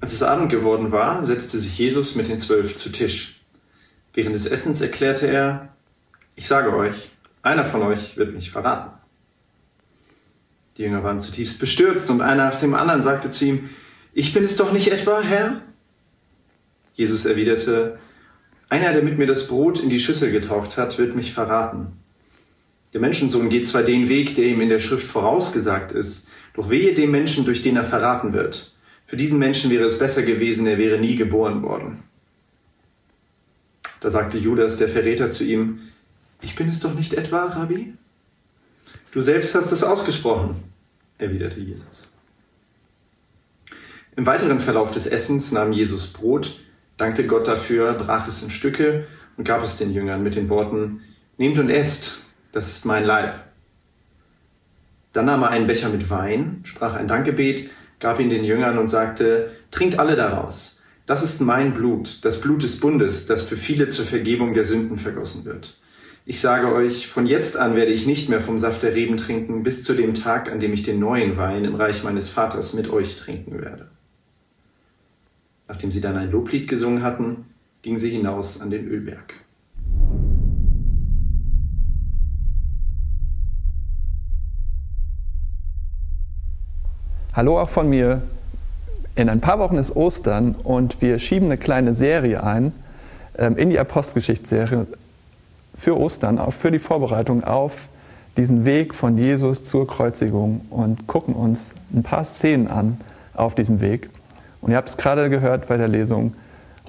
Als es Abend geworden war, setzte sich Jesus mit den Zwölf zu Tisch. Während des Essens erklärte er, ich sage euch, einer von euch wird mich verraten. Die Jünger waren zutiefst bestürzt und einer nach dem anderen sagte zu ihm, ich bin es doch nicht etwa, Herr? Jesus erwiderte, einer, der mit mir das Brot in die Schüssel getaucht hat, wird mich verraten. Der Menschensohn geht zwar den Weg, der ihm in der Schrift vorausgesagt ist, doch wehe dem Menschen, durch den er verraten wird. Für diesen Menschen wäre es besser gewesen, er wäre nie geboren worden. Da sagte Judas, der Verräter, zu ihm, ich bin es doch nicht etwa, Rabbi? Du selbst hast es ausgesprochen, erwiderte Jesus. Im weiteren Verlauf des Essens nahm Jesus Brot, dankte Gott dafür, brach es in Stücke und gab es den Jüngern mit den Worten, Nehmt und esst, das ist mein Leib. Dann nahm er einen Becher mit Wein, sprach ein Dankgebet, gab ihn den Jüngern und sagte, Trinkt alle daraus. Das ist mein Blut, das Blut des Bundes, das für viele zur Vergebung der Sünden vergossen wird. Ich sage euch, von jetzt an werde ich nicht mehr vom Saft der Reben trinken, bis zu dem Tag, an dem ich den neuen Wein im Reich meines Vaters mit euch trinken werde. Nachdem sie dann ein Loblied gesungen hatten, gingen sie hinaus an den Ölberg. Hallo auch von mir. In ein paar Wochen ist Ostern und wir schieben eine kleine Serie ein ähm, in die Apostelgeschichtsserie für Ostern, auch für die Vorbereitung auf diesen Weg von Jesus zur Kreuzigung und gucken uns ein paar Szenen an auf diesem Weg. Und ihr habt es gerade gehört bei der Lesung,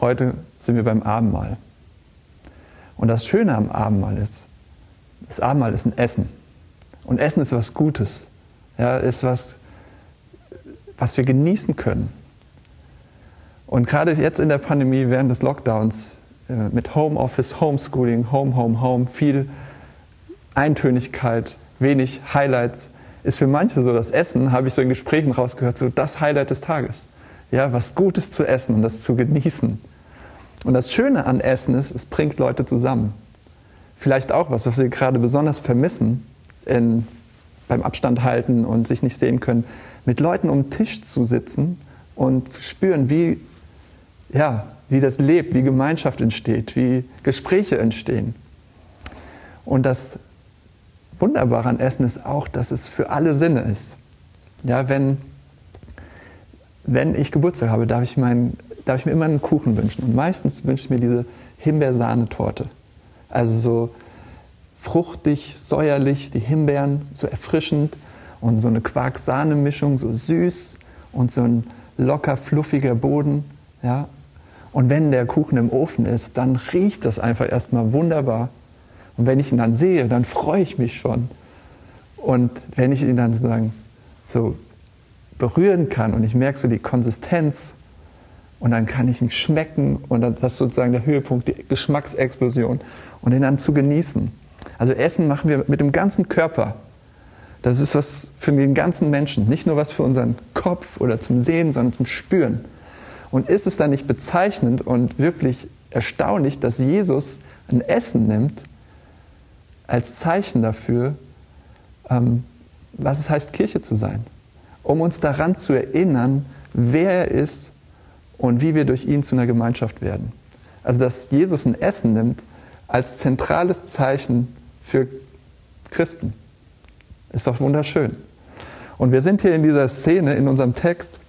heute sind wir beim Abendmahl. Und das Schöne am Abendmahl ist, das Abendmahl ist ein Essen. Und Essen ist was Gutes. Ja, ist was was wir genießen können. Und gerade jetzt in der Pandemie, während des Lockdowns, äh, mit Homeoffice, Homeschooling, Home, Home, Home, viel Eintönigkeit, wenig Highlights, ist für manche so das Essen, habe ich so in Gesprächen rausgehört, so das Highlight des Tages. Ja, was Gutes zu essen und das zu genießen. Und das Schöne an Essen ist, es bringt Leute zusammen. Vielleicht auch was, was wir gerade besonders vermissen in, beim Abstand halten und sich nicht sehen können, mit Leuten um den Tisch zu sitzen und zu spüren, wie, ja, wie das lebt, wie Gemeinschaft entsteht, wie Gespräche entstehen. Und das Wunderbare an Essen ist auch, dass es für alle Sinne ist. Ja, wenn, wenn ich Geburtstag habe, darf ich, mein, darf ich mir immer einen Kuchen wünschen. Und meistens wünsche ich mir diese Himbeersahnetorte. Also so fruchtig, säuerlich, die Himbeeren, so erfrischend und so eine Quark-Sahne-Mischung, so süß und so ein locker fluffiger Boden. Ja? Und wenn der Kuchen im Ofen ist, dann riecht das einfach erstmal wunderbar. Und wenn ich ihn dann sehe, dann freue ich mich schon. Und wenn ich ihn dann sozusagen so berühren kann und ich merke so die Konsistenz und dann kann ich ihn schmecken und das ist sozusagen der Höhepunkt, die Geschmacksexplosion und den dann zu genießen. Also Essen machen wir mit dem ganzen Körper. Das ist was für den ganzen Menschen, nicht nur was für unseren Kopf oder zum Sehen, sondern zum Spüren. Und ist es dann nicht bezeichnend und wirklich erstaunlich, dass Jesus ein Essen nimmt als Zeichen dafür, ähm, was es heißt, Kirche zu sein, um uns daran zu erinnern, wer er ist und wie wir durch ihn zu einer Gemeinschaft werden. Also dass Jesus ein Essen nimmt als zentrales Zeichen für Christen. Ist doch wunderschön. Und wir sind hier in dieser Szene, in unserem Text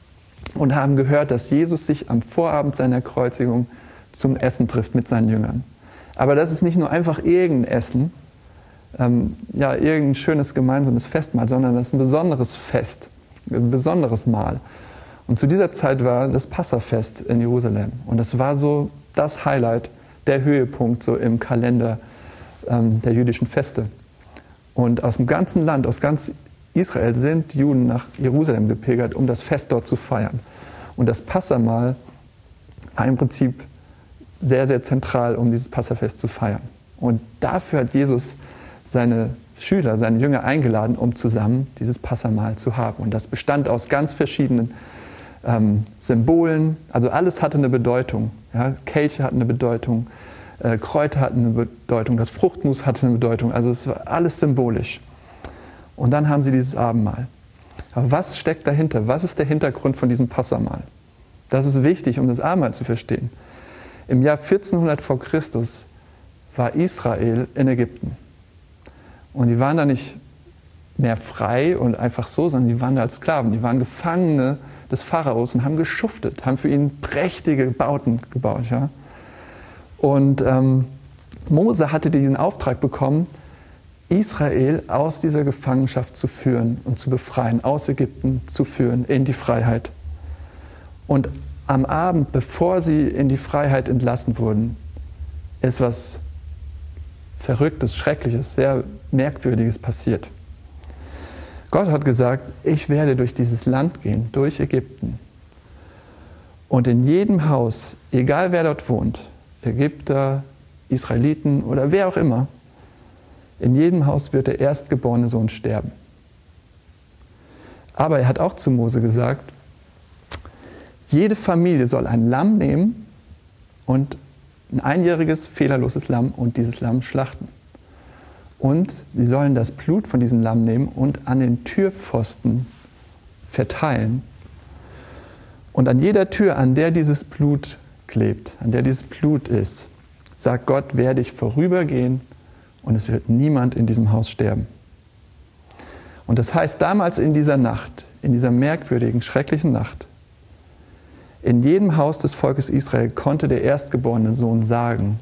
und haben gehört, dass Jesus sich am Vorabend seiner Kreuzigung zum Essen trifft mit seinen Jüngern. Aber das ist nicht nur einfach irgendein Essen, ähm, ja, irgendein schönes gemeinsames Festmahl, sondern das ist ein besonderes Fest, ein besonderes Mahl. Und zu dieser Zeit war das Passafest in Jerusalem. Und das war so das Highlight, der Höhepunkt so im Kalender ähm, der jüdischen Feste. Und aus dem ganzen Land, aus ganz Israel sind Juden nach Jerusalem gepilgert, um das Fest dort zu feiern. Und das Passamal war im Prinzip sehr, sehr zentral, um dieses Passafest zu feiern. Und dafür hat Jesus seine Schüler, seine Jünger eingeladen, um zusammen dieses Passamal zu haben. Und das bestand aus ganz verschiedenen ähm, Symbolen. Also alles hatte eine Bedeutung. Ja? Kelche hatten eine Bedeutung, äh, Kräuter hatten eine Bedeutung, das Fruchtmus hatte eine Bedeutung, also es war alles symbolisch. Und dann haben sie dieses Abendmahl. Aber was steckt dahinter? Was ist der Hintergrund von diesem Passamal? Das ist wichtig, um das Abendmahl zu verstehen. Im Jahr 1400 vor Christus war Israel in Ägypten. Und die waren da nicht mehr frei und einfach so, sondern die waren da als Sklaven. Die waren Gefangene des Pharaos und haben geschuftet, haben für ihn prächtige Bauten gebaut. Ja? Und ähm, Mose hatte diesen Auftrag bekommen, Israel aus dieser Gefangenschaft zu führen und zu befreien, aus Ägypten zu führen in die Freiheit. Und am Abend, bevor sie in die Freiheit entlassen wurden, ist was Verrücktes, Schreckliches, sehr Merkwürdiges passiert. Gott hat gesagt, ich werde durch dieses Land gehen, durch Ägypten. Und in jedem Haus, egal wer dort wohnt, Ägypter, Israeliten oder wer auch immer, in jedem Haus wird der erstgeborene Sohn sterben. Aber er hat auch zu Mose gesagt, jede Familie soll ein Lamm nehmen und ein einjähriges, fehlerloses Lamm und dieses Lamm schlachten. Und sie sollen das Blut von diesem Lamm nehmen und an den Türpfosten verteilen. Und an jeder Tür, an der dieses Blut klebt, an der dieses Blut ist, sagt Gott, werde ich vorübergehen und es wird niemand in diesem Haus sterben. Und das heißt, damals in dieser Nacht, in dieser merkwürdigen, schrecklichen Nacht, in jedem Haus des Volkes Israel konnte der erstgeborene Sohn sagen,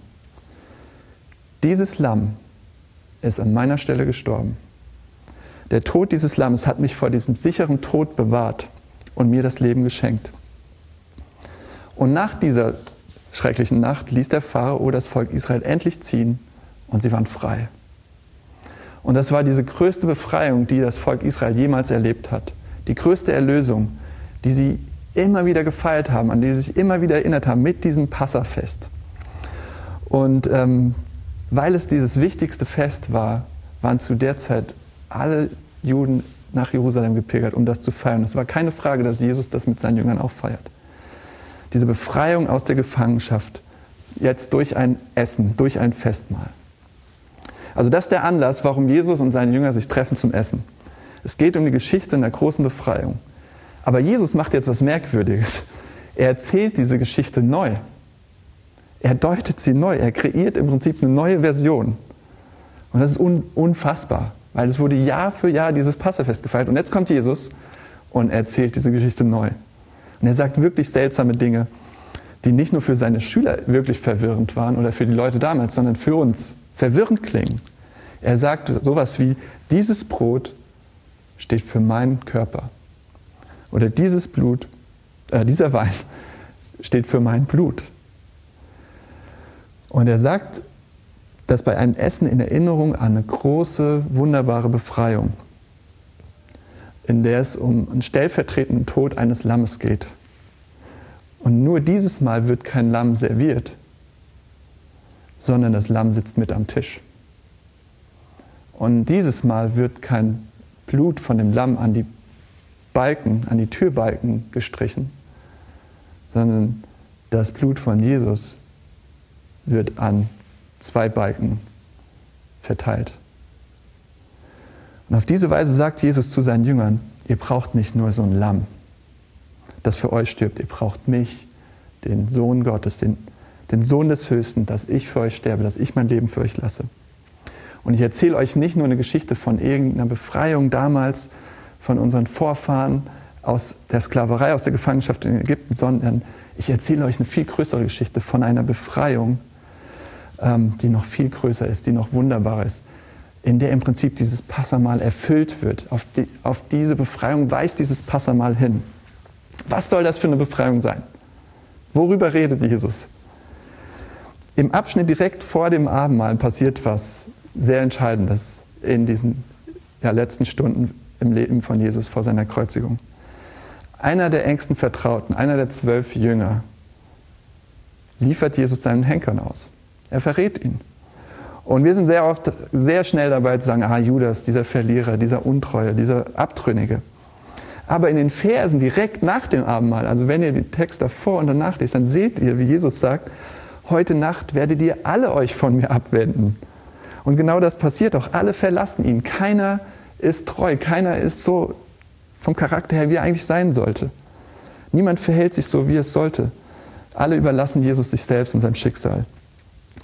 dieses Lamm ist an meiner Stelle gestorben. Der Tod dieses Lammes hat mich vor diesem sicheren Tod bewahrt und mir das Leben geschenkt. Und nach dieser schrecklichen Nacht ließ der Pharao das Volk Israel endlich ziehen und sie waren frei. Und das war diese größte Befreiung, die das Volk Israel jemals erlebt hat. Die größte Erlösung, die sie immer wieder gefeiert haben, an die sie sich immer wieder erinnert haben mit diesem Passafest. Und ähm, weil es dieses wichtigste Fest war, waren zu der Zeit alle Juden nach Jerusalem gepilgert, um das zu feiern. Es war keine Frage, dass Jesus das mit seinen Jüngern auch feiert. Diese Befreiung aus der Gefangenschaft jetzt durch ein Essen, durch ein Festmahl. Also das ist der Anlass, warum Jesus und seine Jünger sich treffen zum Essen. Es geht um die Geschichte einer großen Befreiung. Aber Jesus macht jetzt was Merkwürdiges. Er erzählt diese Geschichte neu. Er deutet sie neu. Er kreiert im Prinzip eine neue Version. Und das ist un unfassbar, weil es wurde Jahr für Jahr dieses Passafest gefeiert. Und jetzt kommt Jesus und erzählt diese Geschichte neu. Und er sagt wirklich seltsame Dinge, die nicht nur für seine Schüler wirklich verwirrend waren oder für die Leute damals, sondern für uns verwirrend klingen. Er sagt sowas wie, dieses Brot steht für meinen Körper. Oder dieses Blut, äh, dieser Wein steht für mein Blut. Und er sagt, dass bei einem Essen in Erinnerung an eine große, wunderbare Befreiung, in der es um einen stellvertretenden Tod eines Lammes geht. Und nur dieses Mal wird kein Lamm serviert, sondern das Lamm sitzt mit am Tisch. Und dieses Mal wird kein Blut von dem Lamm an die Balken, an die Türbalken gestrichen, sondern das Blut von Jesus wird an zwei Balken verteilt. Und auf diese Weise sagt Jesus zu seinen Jüngern, ihr braucht nicht nur so ein Lamm, das für euch stirbt, ihr braucht mich, den Sohn Gottes, den den Sohn des Höchsten, dass ich für euch sterbe, dass ich mein Leben für euch lasse. Und ich erzähle euch nicht nur eine Geschichte von irgendeiner Befreiung damals von unseren Vorfahren aus der Sklaverei, aus der Gefangenschaft in Ägypten, sondern ich erzähle euch eine viel größere Geschichte von einer Befreiung, ähm, die noch viel größer ist, die noch wunderbarer ist, in der im Prinzip dieses Passamal erfüllt wird. Auf, die, auf diese Befreiung weist dieses Passamal hin. Was soll das für eine Befreiung sein? Worüber redet Jesus? Im Abschnitt direkt vor dem Abendmahl passiert was sehr Entscheidendes in diesen ja, letzten Stunden im Leben von Jesus vor seiner Kreuzigung. Einer der engsten Vertrauten, einer der zwölf Jünger, liefert Jesus seinen Henkern aus. Er verrät ihn. Und wir sind sehr oft sehr schnell dabei zu sagen, ah, Judas, dieser Verlierer, dieser Untreue, dieser Abtrünnige. Aber in den Versen direkt nach dem Abendmahl, also wenn ihr den Text davor und danach lest, dann seht ihr, wie Jesus sagt, heute Nacht werdet ihr alle euch von mir abwenden. Und genau das passiert auch. Alle verlassen ihn. Keiner ist treu. Keiner ist so vom Charakter her, wie er eigentlich sein sollte. Niemand verhält sich so, wie es sollte. Alle überlassen Jesus sich selbst und sein Schicksal.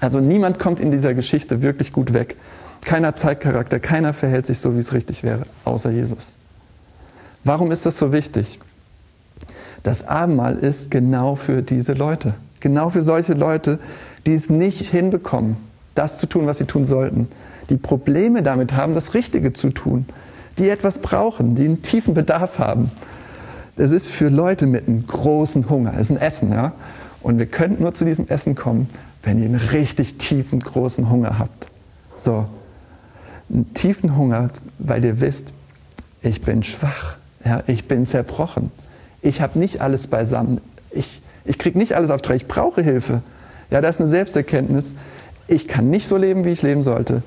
Also niemand kommt in dieser Geschichte wirklich gut weg. Keiner zeigt Charakter, keiner verhält sich so, wie es richtig wäre, außer Jesus. Warum ist das so wichtig? Das Abendmahl ist genau für diese Leute. Genau für solche Leute, die es nicht hinbekommen, das zu tun, was sie tun sollten. Die Probleme damit haben, das Richtige zu tun. Die etwas brauchen, die einen tiefen Bedarf haben. Es ist für Leute mit einem großen Hunger. Es ist ein Essen, ja. Und wir können nur zu diesem Essen kommen, wenn ihr einen richtig tiefen, großen Hunger habt. So. Einen tiefen Hunger, weil ihr wisst, ich bin schwach. Ja, ich bin zerbrochen. Ich habe nicht alles beisammen. Ich, ich kriege nicht alles auf Treu. Ich brauche Hilfe. Ja, da ist eine Selbsterkenntnis. Ich kann nicht so leben, wie ich leben sollte.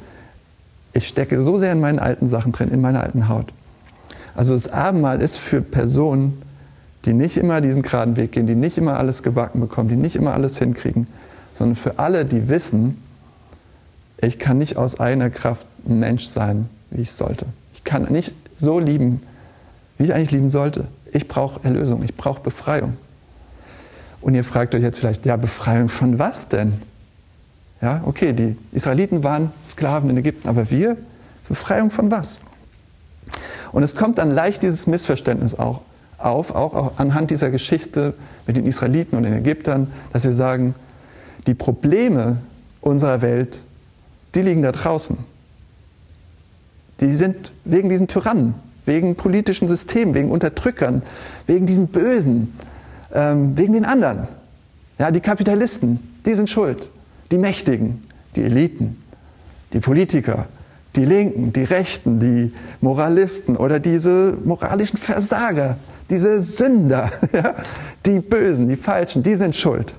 Ich stecke so sehr in meinen alten Sachen drin, in meiner alten Haut. Also das Abendmahl ist für Personen, die nicht immer diesen geraden Weg gehen, die nicht immer alles gebacken bekommen, die nicht immer alles hinkriegen, sondern für alle, die wissen, ich kann nicht aus eigener Kraft ein Mensch sein, wie ich sollte. Ich kann nicht so lieben, wie ich eigentlich lieben sollte. Ich brauche Erlösung, ich brauche Befreiung. Und ihr fragt euch jetzt vielleicht, ja, Befreiung von was denn? Ja, okay, die Israeliten waren Sklaven in Ägypten, aber wir? Befreiung von was? Und es kommt dann leicht dieses Missverständnis auch auf, auch anhand dieser Geschichte mit den Israeliten und den Ägyptern, dass wir sagen, die Probleme unserer Welt, die liegen da draußen. Die sind wegen diesen Tyrannen, wegen politischen Systemen, wegen Unterdrückern, wegen diesen Bösen, ähm, wegen den anderen. Ja, die Kapitalisten, die sind schuld. Die Mächtigen, die Eliten, die Politiker, die Linken, die Rechten, die Moralisten oder diese moralischen Versager, diese Sünder, ja, die Bösen, die Falschen, die sind schuld.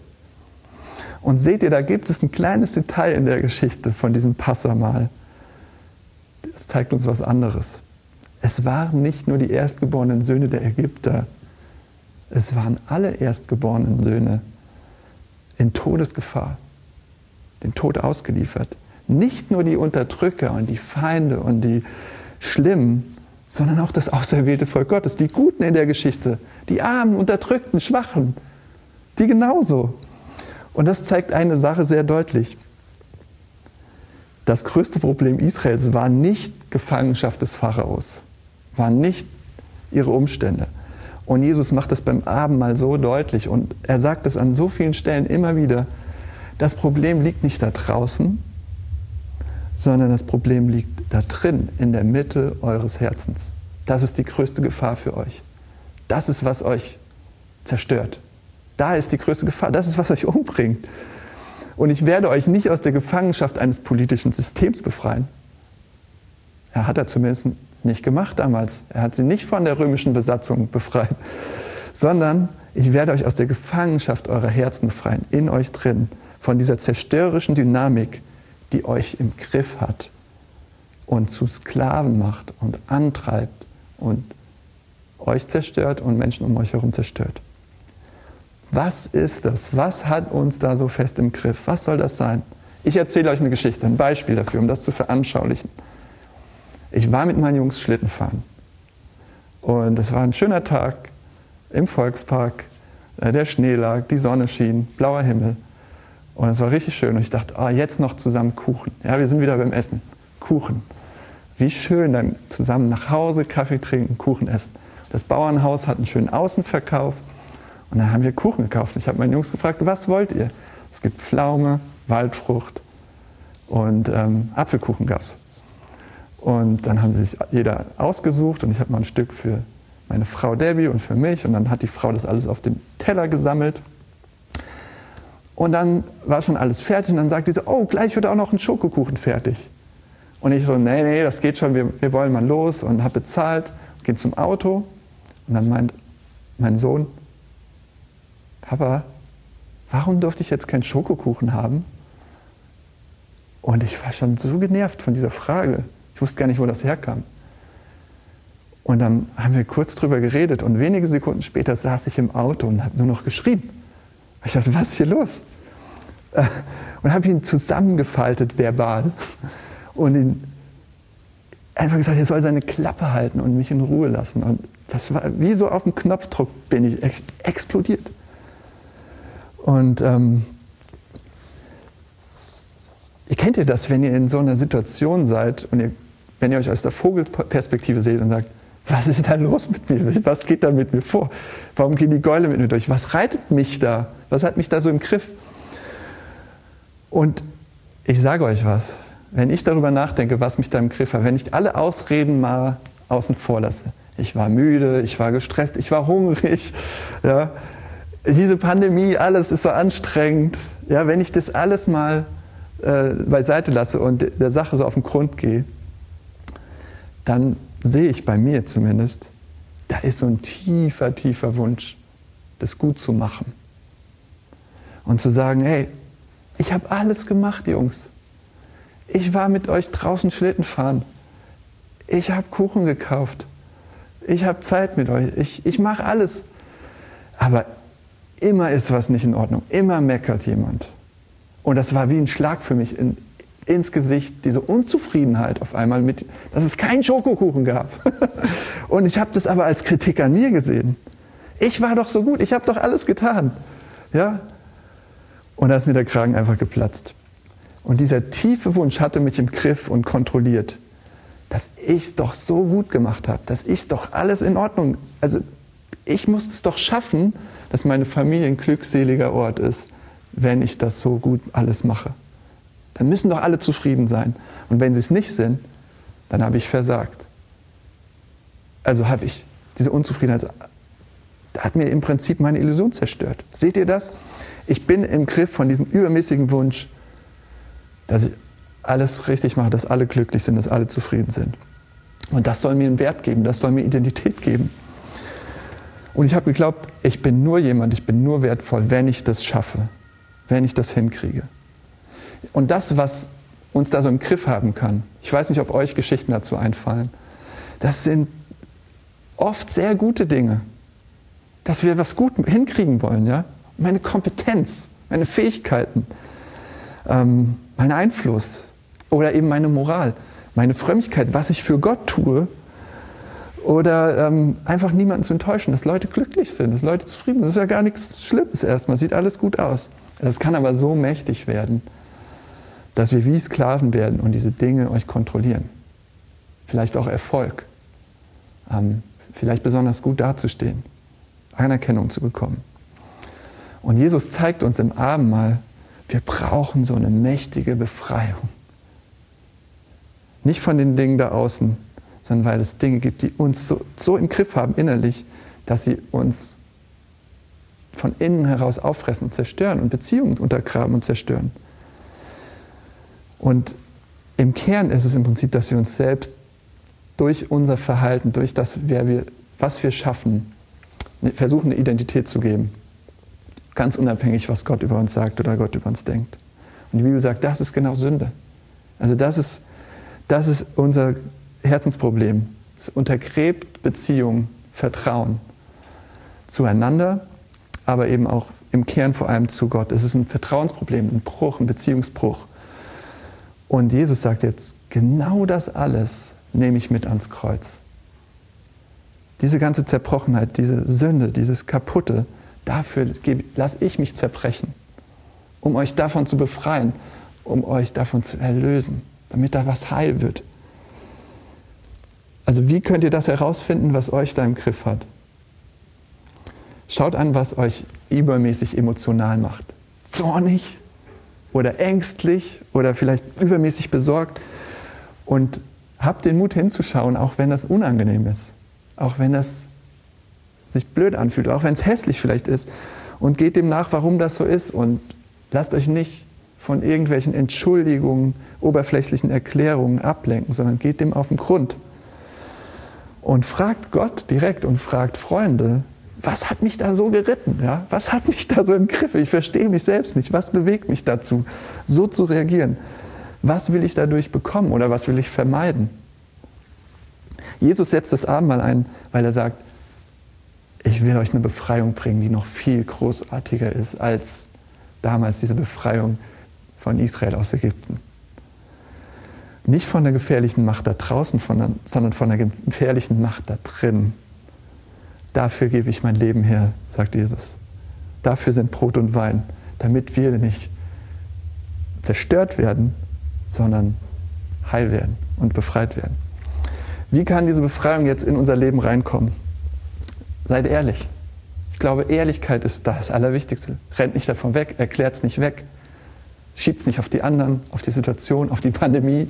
Und seht ihr, da gibt es ein kleines Detail in der Geschichte von diesem Passamal. Das zeigt uns was anderes. Es waren nicht nur die erstgeborenen Söhne der Ägypter, es waren alle erstgeborenen Söhne in Todesgefahr, dem Tod ausgeliefert. Nicht nur die Unterdrücker und die Feinde und die Schlimmen, sondern auch das auserwählte Volk Gottes, die Guten in der Geschichte, die Armen, Unterdrückten, Schwachen, die genauso. Und das zeigt eine Sache sehr deutlich. Das größte Problem Israels war nicht Gefangenschaft des Pharaos, waren nicht ihre Umstände. Und Jesus macht das beim Abendmahl so deutlich und er sagt es an so vielen Stellen immer wieder. Das Problem liegt nicht da draußen, sondern das Problem liegt da drin, in der Mitte eures Herzens. Das ist die größte Gefahr für euch. Das ist, was euch zerstört. Da ist die größte Gefahr. Das ist, was euch umbringt. Und ich werde euch nicht aus der Gefangenschaft eines politischen Systems befreien. Er hat er zumindest nicht gemacht damals. Er hat sie nicht von der römischen Besatzung befreit, sondern ich werde euch aus der Gefangenschaft eurer Herzen befreien, in euch drin, von dieser zerstörerischen Dynamik, die euch im Griff hat und zu Sklaven macht und antreibt und euch zerstört und Menschen um euch herum zerstört. Was ist das? Was hat uns da so fest im Griff? Was soll das sein? Ich erzähle euch eine Geschichte, ein Beispiel dafür, um das zu veranschaulichen. Ich war mit meinen Jungs Schlitten fahren. Und es war ein schöner Tag im Volkspark. Äh, der Schnee lag, die Sonne schien, blauer Himmel. Und es war richtig schön. Und ich dachte, oh, jetzt noch zusammen Kuchen. Ja, wir sind wieder beim Essen. Kuchen. Wie schön, dann zusammen nach Hause Kaffee trinken, Kuchen essen. Das Bauernhaus hat einen schönen Außenverkauf. Und dann haben wir Kuchen gekauft. Ich habe meine Jungs gefragt, was wollt ihr? Es gibt Pflaume, Waldfrucht und ähm, Apfelkuchen gab es. Und dann haben sie sich jeder ausgesucht und ich habe mal ein Stück für meine Frau Debbie und für mich. Und dann hat die Frau das alles auf dem Teller gesammelt. Und dann war schon alles fertig und dann sagt die so, oh, gleich wird auch noch ein Schokokuchen fertig. Und ich so, nee, nee, das geht schon, wir, wir wollen mal los und habe bezahlt, gehen zum Auto. Und dann meint mein Sohn, Papa, warum durfte ich jetzt keinen Schokokuchen haben? Und ich war schon so genervt von dieser Frage. Ich wusste gar nicht, wo das herkam. Und dann haben wir kurz drüber geredet und wenige Sekunden später saß ich im Auto und habe nur noch geschrien. Ich dachte, was ist hier los? Äh, und habe ihn zusammengefaltet verbal und ihn einfach gesagt, er soll seine Klappe halten und mich in Ruhe lassen. Und Das war wie so auf dem Knopfdruck bin ich ex explodiert. Und ähm, ihr kennt ihr das, wenn ihr in so einer Situation seid und ihr, wenn ihr euch aus der Vogelperspektive seht und sagt, was ist da los mit mir? Was geht da mit mir vor? Warum gehen die Gäule mit mir durch? Was reitet mich da? Was hat mich da so im Griff? Und ich sage euch was, wenn ich darüber nachdenke, was mich da im Griff hat, wenn ich alle Ausreden mal außen vor lasse, ich war müde, ich war gestresst, ich war hungrig, ja, diese Pandemie, alles ist so anstrengend, ja, wenn ich das alles mal äh, beiseite lasse und der Sache so auf den Grund gehe, dann sehe ich bei mir zumindest, da ist so ein tiefer, tiefer Wunsch, das gut zu machen. Und zu sagen, hey, ich habe alles gemacht, Jungs. Ich war mit euch draußen Schlitten fahren. Ich habe Kuchen gekauft. Ich habe Zeit mit euch. Ich, ich mache alles. Aber immer ist was nicht in Ordnung. Immer meckert jemand. Und das war wie ein Schlag für mich in, ins Gesicht, diese Unzufriedenheit auf einmal mit, dass es keinen Schokokuchen gab. Und ich habe das aber als Kritik an mir gesehen. Ich war doch so gut, ich habe doch alles getan. Ja? Und da ist mir der Kragen einfach geplatzt. Und dieser tiefe Wunsch hatte mich im Griff und kontrolliert, dass ich es doch so gut gemacht habe, dass ich es doch alles in Ordnung, also ich muss es doch schaffen, dass meine Familie ein glückseliger Ort ist, wenn ich das so gut alles mache. Dann müssen doch alle zufrieden sein. Und wenn sie es nicht sind, dann habe ich versagt. Also habe ich diese Unzufriedenheit, hat mir im Prinzip meine Illusion zerstört. Seht ihr das? Ich bin im Griff von diesem übermäßigen Wunsch, dass ich alles richtig mache, dass alle glücklich sind, dass alle zufrieden sind. Und das soll mir einen Wert geben, das soll mir Identität geben. Und ich habe geglaubt, ich bin nur jemand, ich bin nur wertvoll, wenn ich das schaffe, wenn ich das hinkriege. Und das, was uns da so im Griff haben kann, ich weiß nicht, ob euch Geschichten dazu einfallen, das sind oft sehr gute Dinge, dass wir was gut hinkriegen wollen. Ja? Meine Kompetenz, meine Fähigkeiten, ähm, mein Einfluss oder eben meine Moral, meine Frömmigkeit, was ich für Gott tue oder ähm, einfach niemanden zu enttäuschen, dass Leute glücklich sind, dass Leute zufrieden sind. Das ist ja gar nichts Schlimmes erstmal, sieht alles gut aus. Das kann aber so mächtig werden, dass wir wie Sklaven werden und diese Dinge euch kontrollieren. Vielleicht auch Erfolg, ähm, vielleicht besonders gut dazustehen, Anerkennung zu bekommen. Und Jesus zeigt uns im Abendmahl, wir brauchen so eine mächtige Befreiung. Nicht von den Dingen da außen, sondern weil es Dinge gibt, die uns so, so im Griff haben innerlich, dass sie uns von innen heraus auffressen und zerstören und Beziehungen untergraben und zerstören. Und im Kern ist es im Prinzip, dass wir uns selbst durch unser Verhalten, durch das, wer wir, was wir schaffen, versuchen, eine Identität zu geben. Ganz unabhängig, was Gott über uns sagt oder Gott über uns denkt. Und die Bibel sagt, das ist genau Sünde. Also das ist, das ist unser Herzensproblem. Es untergräbt Beziehung, Vertrauen zueinander, aber eben auch im Kern vor allem zu Gott. Es ist ein Vertrauensproblem, ein Bruch, ein Beziehungsbruch. Und Jesus sagt jetzt, genau das alles nehme ich mit ans Kreuz. Diese ganze Zerbrochenheit, diese Sünde, dieses Kaputte, Dafür lasse ich mich zerbrechen, um euch davon zu befreien, um euch davon zu erlösen, damit da was heil wird. Also wie könnt ihr das herausfinden, was euch da im Griff hat? Schaut an, was euch übermäßig emotional macht. Zornig oder ängstlich oder vielleicht übermäßig besorgt. Und habt den Mut hinzuschauen, auch wenn das unangenehm ist. Auch wenn das sich blöd anfühlt, auch wenn es hässlich vielleicht ist. Und geht dem nach, warum das so ist. Und lasst euch nicht von irgendwelchen Entschuldigungen, oberflächlichen Erklärungen ablenken, sondern geht dem auf den Grund. Und fragt Gott direkt und fragt Freunde, was hat mich da so geritten? Ja? Was hat mich da so im Griff? Ich verstehe mich selbst nicht. Was bewegt mich dazu, so zu reagieren? Was will ich dadurch bekommen oder was will ich vermeiden? Jesus setzt das Abendmahl ein, weil er sagt, ich will euch eine Befreiung bringen, die noch viel großartiger ist als damals diese Befreiung von Israel aus Ägypten. Nicht von der gefährlichen Macht da draußen, sondern von der gefährlichen Macht da drin. Dafür gebe ich mein Leben her, sagt Jesus. Dafür sind Brot und Wein, damit wir nicht zerstört werden, sondern heil werden und befreit werden. Wie kann diese Befreiung jetzt in unser Leben reinkommen? Seid ehrlich. Ich glaube, Ehrlichkeit ist das Allerwichtigste. Rennt nicht davon weg, erklärt es nicht weg, schiebt es nicht auf die anderen, auf die Situation, auf die Pandemie,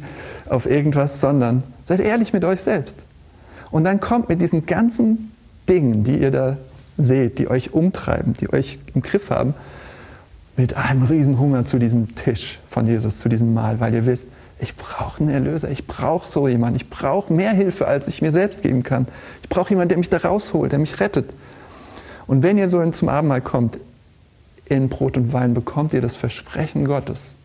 auf irgendwas, sondern seid ehrlich mit euch selbst. Und dann kommt mit diesen ganzen Dingen, die ihr da seht, die euch umtreiben, die euch im Griff haben, mit einem Riesenhunger zu diesem Tisch von Jesus, zu diesem Mahl, weil ihr wisst, ich brauche einen Erlöser, ich brauche so jemanden, ich brauche mehr Hilfe, als ich mir selbst geben kann. Ich brauche jemanden, der mich da rausholt, der mich rettet. Und wenn ihr so zum Abendmahl kommt, in Brot und Wein, bekommt ihr das Versprechen Gottes,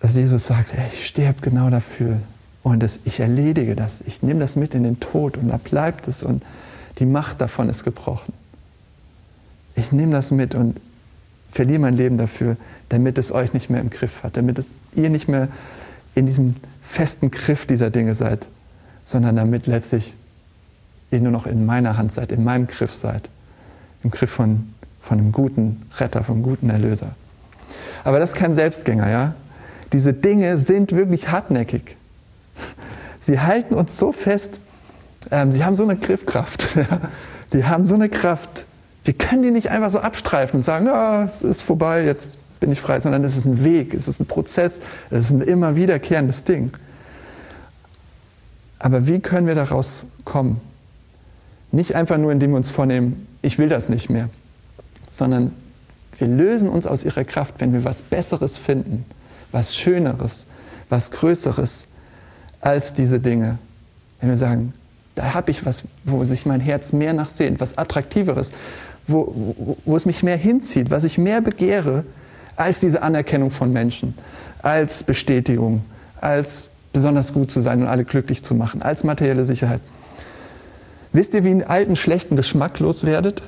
dass Jesus sagt, ey, ich sterbe genau dafür und das, ich erledige das, ich nehme das mit in den Tod und da bleibt es und die Macht davon ist gebrochen. Ich nehme das mit und verliere mein Leben dafür, damit es euch nicht mehr im Griff hat, damit es, ihr nicht mehr in diesem festen Griff dieser Dinge seid, sondern damit letztlich ihr nur noch in meiner Hand seid, in meinem Griff seid, im Griff von, von einem guten Retter, vom guten Erlöser. Aber das ist kein Selbstgänger, ja? Diese Dinge sind wirklich hartnäckig. Sie halten uns so fest, ähm, sie haben so eine Griffkraft. Ja? Die haben so eine Kraft, wir können die nicht einfach so abstreifen und sagen, ja, es ist vorbei, jetzt bin ich frei, sondern es ist ein Weg, es ist ein Prozess, es ist ein immer wiederkehrendes Ding. Aber wie können wir daraus kommen? Nicht einfach nur, indem wir uns vornehmen, ich will das nicht mehr, sondern wir lösen uns aus ihrer Kraft, wenn wir was Besseres finden, was Schöneres, was Größeres als diese Dinge. Wenn wir sagen, da habe ich was, wo sich mein Herz mehr nachsehnt, was Attraktiveres, wo, wo, wo es mich mehr hinzieht, was ich mehr begehre als diese Anerkennung von Menschen, als Bestätigung, als besonders gut zu sein und alle glücklich zu machen, als materielle Sicherheit. Wisst ihr, wie einen alten, schlechten Geschmack loswerdet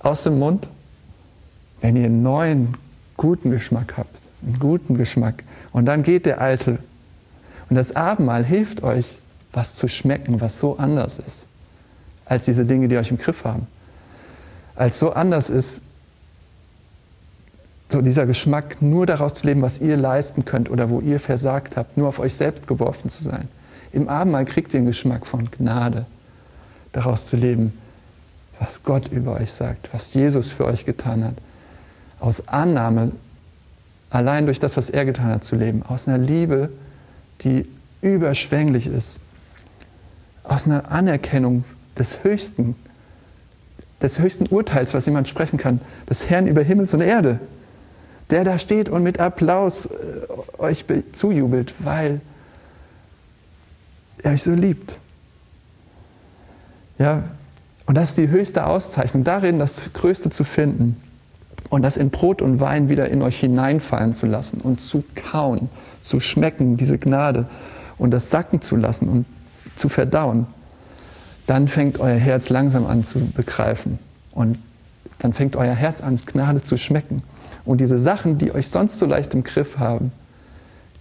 aus dem Mund? Wenn ihr einen neuen, guten Geschmack habt, einen guten Geschmack. Und dann geht der alte. Und das Abendmahl hilft euch, was zu schmecken, was so anders ist, als diese Dinge, die euch im Griff haben als so anders ist, so dieser Geschmack, nur daraus zu leben, was ihr leisten könnt oder wo ihr versagt habt, nur auf euch selbst geworfen zu sein. Im Abendmahl kriegt ihr den Geschmack von Gnade, daraus zu leben, was Gott über euch sagt, was Jesus für euch getan hat. Aus Annahme, allein durch das, was er getan hat, zu leben. Aus einer Liebe, die überschwänglich ist. Aus einer Anerkennung des Höchsten, des höchsten Urteils, was jemand sprechen kann, des Herrn über Himmels und Erde, der da steht und mit Applaus äh, euch zujubelt, weil er euch so liebt. Ja, und das ist die höchste Auszeichnung, darin das Größte zu finden und das in Brot und Wein wieder in euch hineinfallen zu lassen und zu kauen, zu schmecken, diese Gnade und das sacken zu lassen und zu verdauen dann fängt euer Herz langsam an zu begreifen. Und dann fängt euer Herz an, Gnade zu schmecken. Und diese Sachen, die euch sonst so leicht im Griff haben,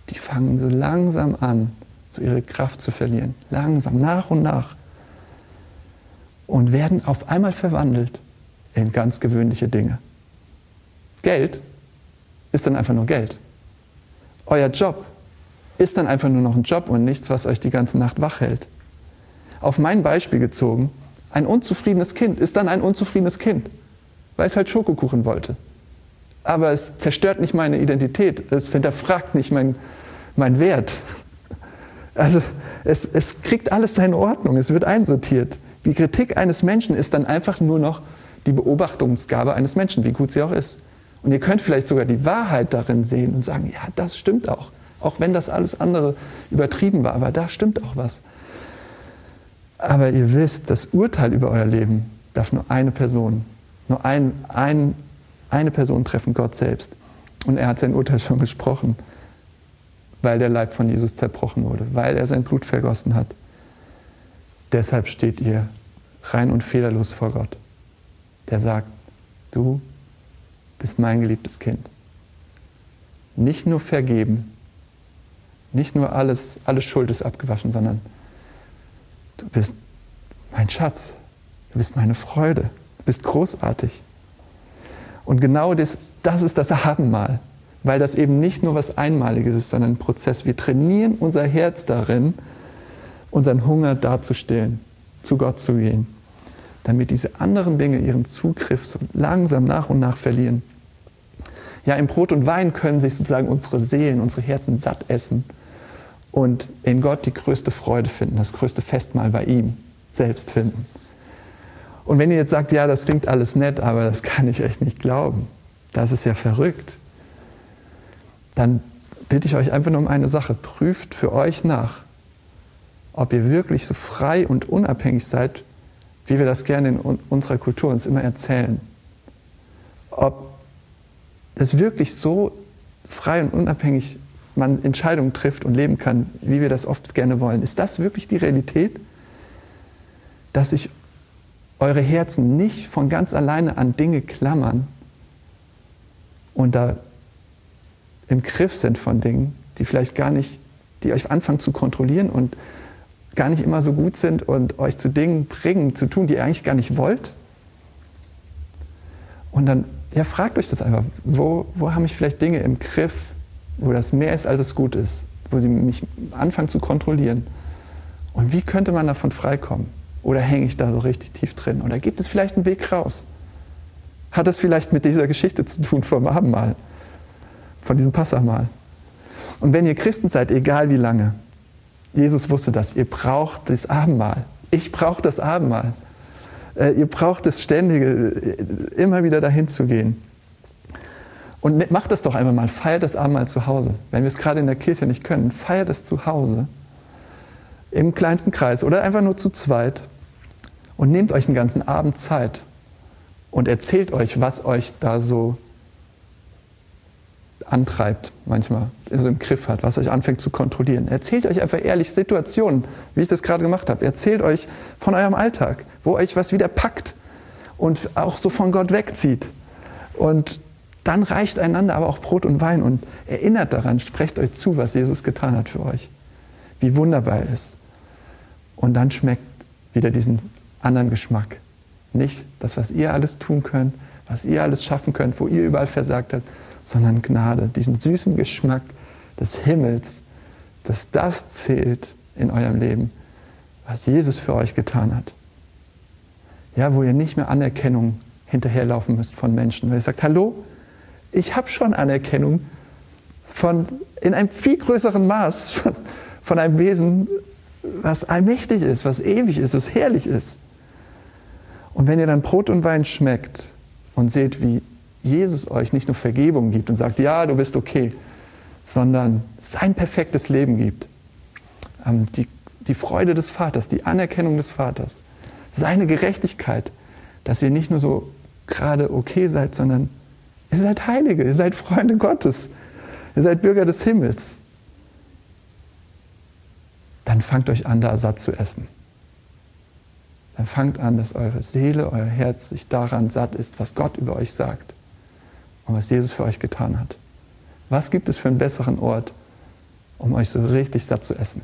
die fangen so langsam an, so ihre Kraft zu verlieren. Langsam, nach und nach. Und werden auf einmal verwandelt in ganz gewöhnliche Dinge. Geld ist dann einfach nur Geld. Euer Job ist dann einfach nur noch ein Job und nichts, was euch die ganze Nacht wach hält auf mein Beispiel gezogen, ein unzufriedenes Kind ist dann ein unzufriedenes Kind, weil es halt Schokokuchen wollte. Aber es zerstört nicht meine Identität, es hinterfragt nicht mein, mein Wert. Also es, es kriegt alles seine Ordnung, es wird einsortiert. Die Kritik eines Menschen ist dann einfach nur noch die Beobachtungsgabe eines Menschen, wie gut sie auch ist. Und ihr könnt vielleicht sogar die Wahrheit darin sehen und sagen, ja, das stimmt auch. Auch wenn das alles andere übertrieben war, aber da stimmt auch was. Aber ihr wisst, das Urteil über euer Leben darf nur eine Person, nur ein, ein, eine Person treffen, Gott selbst. Und er hat sein Urteil schon gesprochen, weil der Leib von Jesus zerbrochen wurde, weil er sein Blut vergossen hat. Deshalb steht ihr rein und fehlerlos vor Gott, der sagt, du bist mein geliebtes Kind. Nicht nur vergeben, nicht nur alles, alles Schuld ist abgewaschen, sondern Du bist mein Schatz. Du bist meine Freude. Du bist großartig. Und genau das, das ist das Abendmahl, weil das eben nicht nur was Einmaliges ist, sondern ein Prozess. Wir trainieren unser Herz darin, unseren Hunger darzustellen, zu Gott zu gehen, damit diese anderen Dinge ihren Zugriff so langsam nach und nach verlieren. Ja, im Brot und Wein können sich sozusagen unsere Seelen, unsere Herzen satt essen und in Gott die größte Freude finden, das größte Festmahl bei ihm selbst finden. Und wenn ihr jetzt sagt, ja, das klingt alles nett, aber das kann ich echt nicht glauben, das ist ja verrückt, dann bitte ich euch einfach nur um eine Sache. Prüft für euch nach, ob ihr wirklich so frei und unabhängig seid, wie wir das gerne in unserer Kultur uns immer erzählen. Ob das wirklich so frei und unabhängig man Entscheidungen trifft und leben kann, wie wir das oft gerne wollen. Ist das wirklich die Realität? Dass sich eure Herzen nicht von ganz alleine an Dinge klammern und da im Griff sind von Dingen, die vielleicht gar nicht, die euch anfangen zu kontrollieren und gar nicht immer so gut sind und euch zu Dingen bringen, zu tun, die ihr eigentlich gar nicht wollt. Und dann, ja, fragt euch das einfach, wo, wo haben mich vielleicht Dinge im Griff, wo das mehr ist, als es gut ist, wo sie mich anfangen zu kontrollieren. Und wie könnte man davon freikommen? Oder hänge ich da so richtig tief drin? Oder gibt es vielleicht einen Weg raus? Hat das vielleicht mit dieser Geschichte zu tun vom Abendmahl, von diesem Passamal? Und wenn ihr Christen seid, egal wie lange, Jesus wusste das, ihr braucht das Abendmahl. Ich brauche das Abendmahl. Äh, ihr braucht das Ständige, äh, immer wieder dahin zu gehen. Und ne, macht das doch einmal mal, feiert das Abendmahl zu Hause. Wenn wir es gerade in der Kirche nicht können, feiert es zu Hause. Im kleinsten Kreis oder einfach nur zu zweit. Und nehmt euch einen ganzen Abend Zeit und erzählt euch, was euch da so antreibt manchmal, also im Griff hat, was euch anfängt zu kontrollieren. Erzählt euch einfach ehrlich Situationen, wie ich das gerade gemacht habe. Erzählt euch von eurem Alltag, wo euch was wieder packt und auch so von Gott wegzieht. Und dann reicht einander aber auch Brot und Wein und erinnert daran, sprecht euch zu, was Jesus getan hat für euch. Wie wunderbar er ist. Und dann schmeckt wieder diesen anderen Geschmack. Nicht das, was ihr alles tun könnt, was ihr alles schaffen könnt, wo ihr überall versagt habt, sondern Gnade, diesen süßen Geschmack des Himmels, dass das zählt in eurem Leben, was Jesus für euch getan hat. Ja, wo ihr nicht mehr Anerkennung hinterherlaufen müsst von Menschen, weil ihr sagt, hallo, ich habe schon Anerkennung von, in einem viel größeren Maß von, von einem Wesen, was allmächtig ist, was ewig ist, was herrlich ist. Und wenn ihr dann Brot und Wein schmeckt und seht, wie Jesus euch nicht nur Vergebung gibt und sagt, ja, du bist okay, sondern sein perfektes Leben gibt, ähm, die, die Freude des Vaters, die Anerkennung des Vaters, seine Gerechtigkeit, dass ihr nicht nur so gerade okay seid, sondern Ihr seid Heilige, ihr seid Freunde Gottes, ihr seid Bürger des Himmels. Dann fangt euch an, da satt zu essen. Dann fangt an, dass eure Seele, euer Herz sich daran satt ist, was Gott über euch sagt und was Jesus für euch getan hat. Was gibt es für einen besseren Ort, um euch so richtig satt zu essen?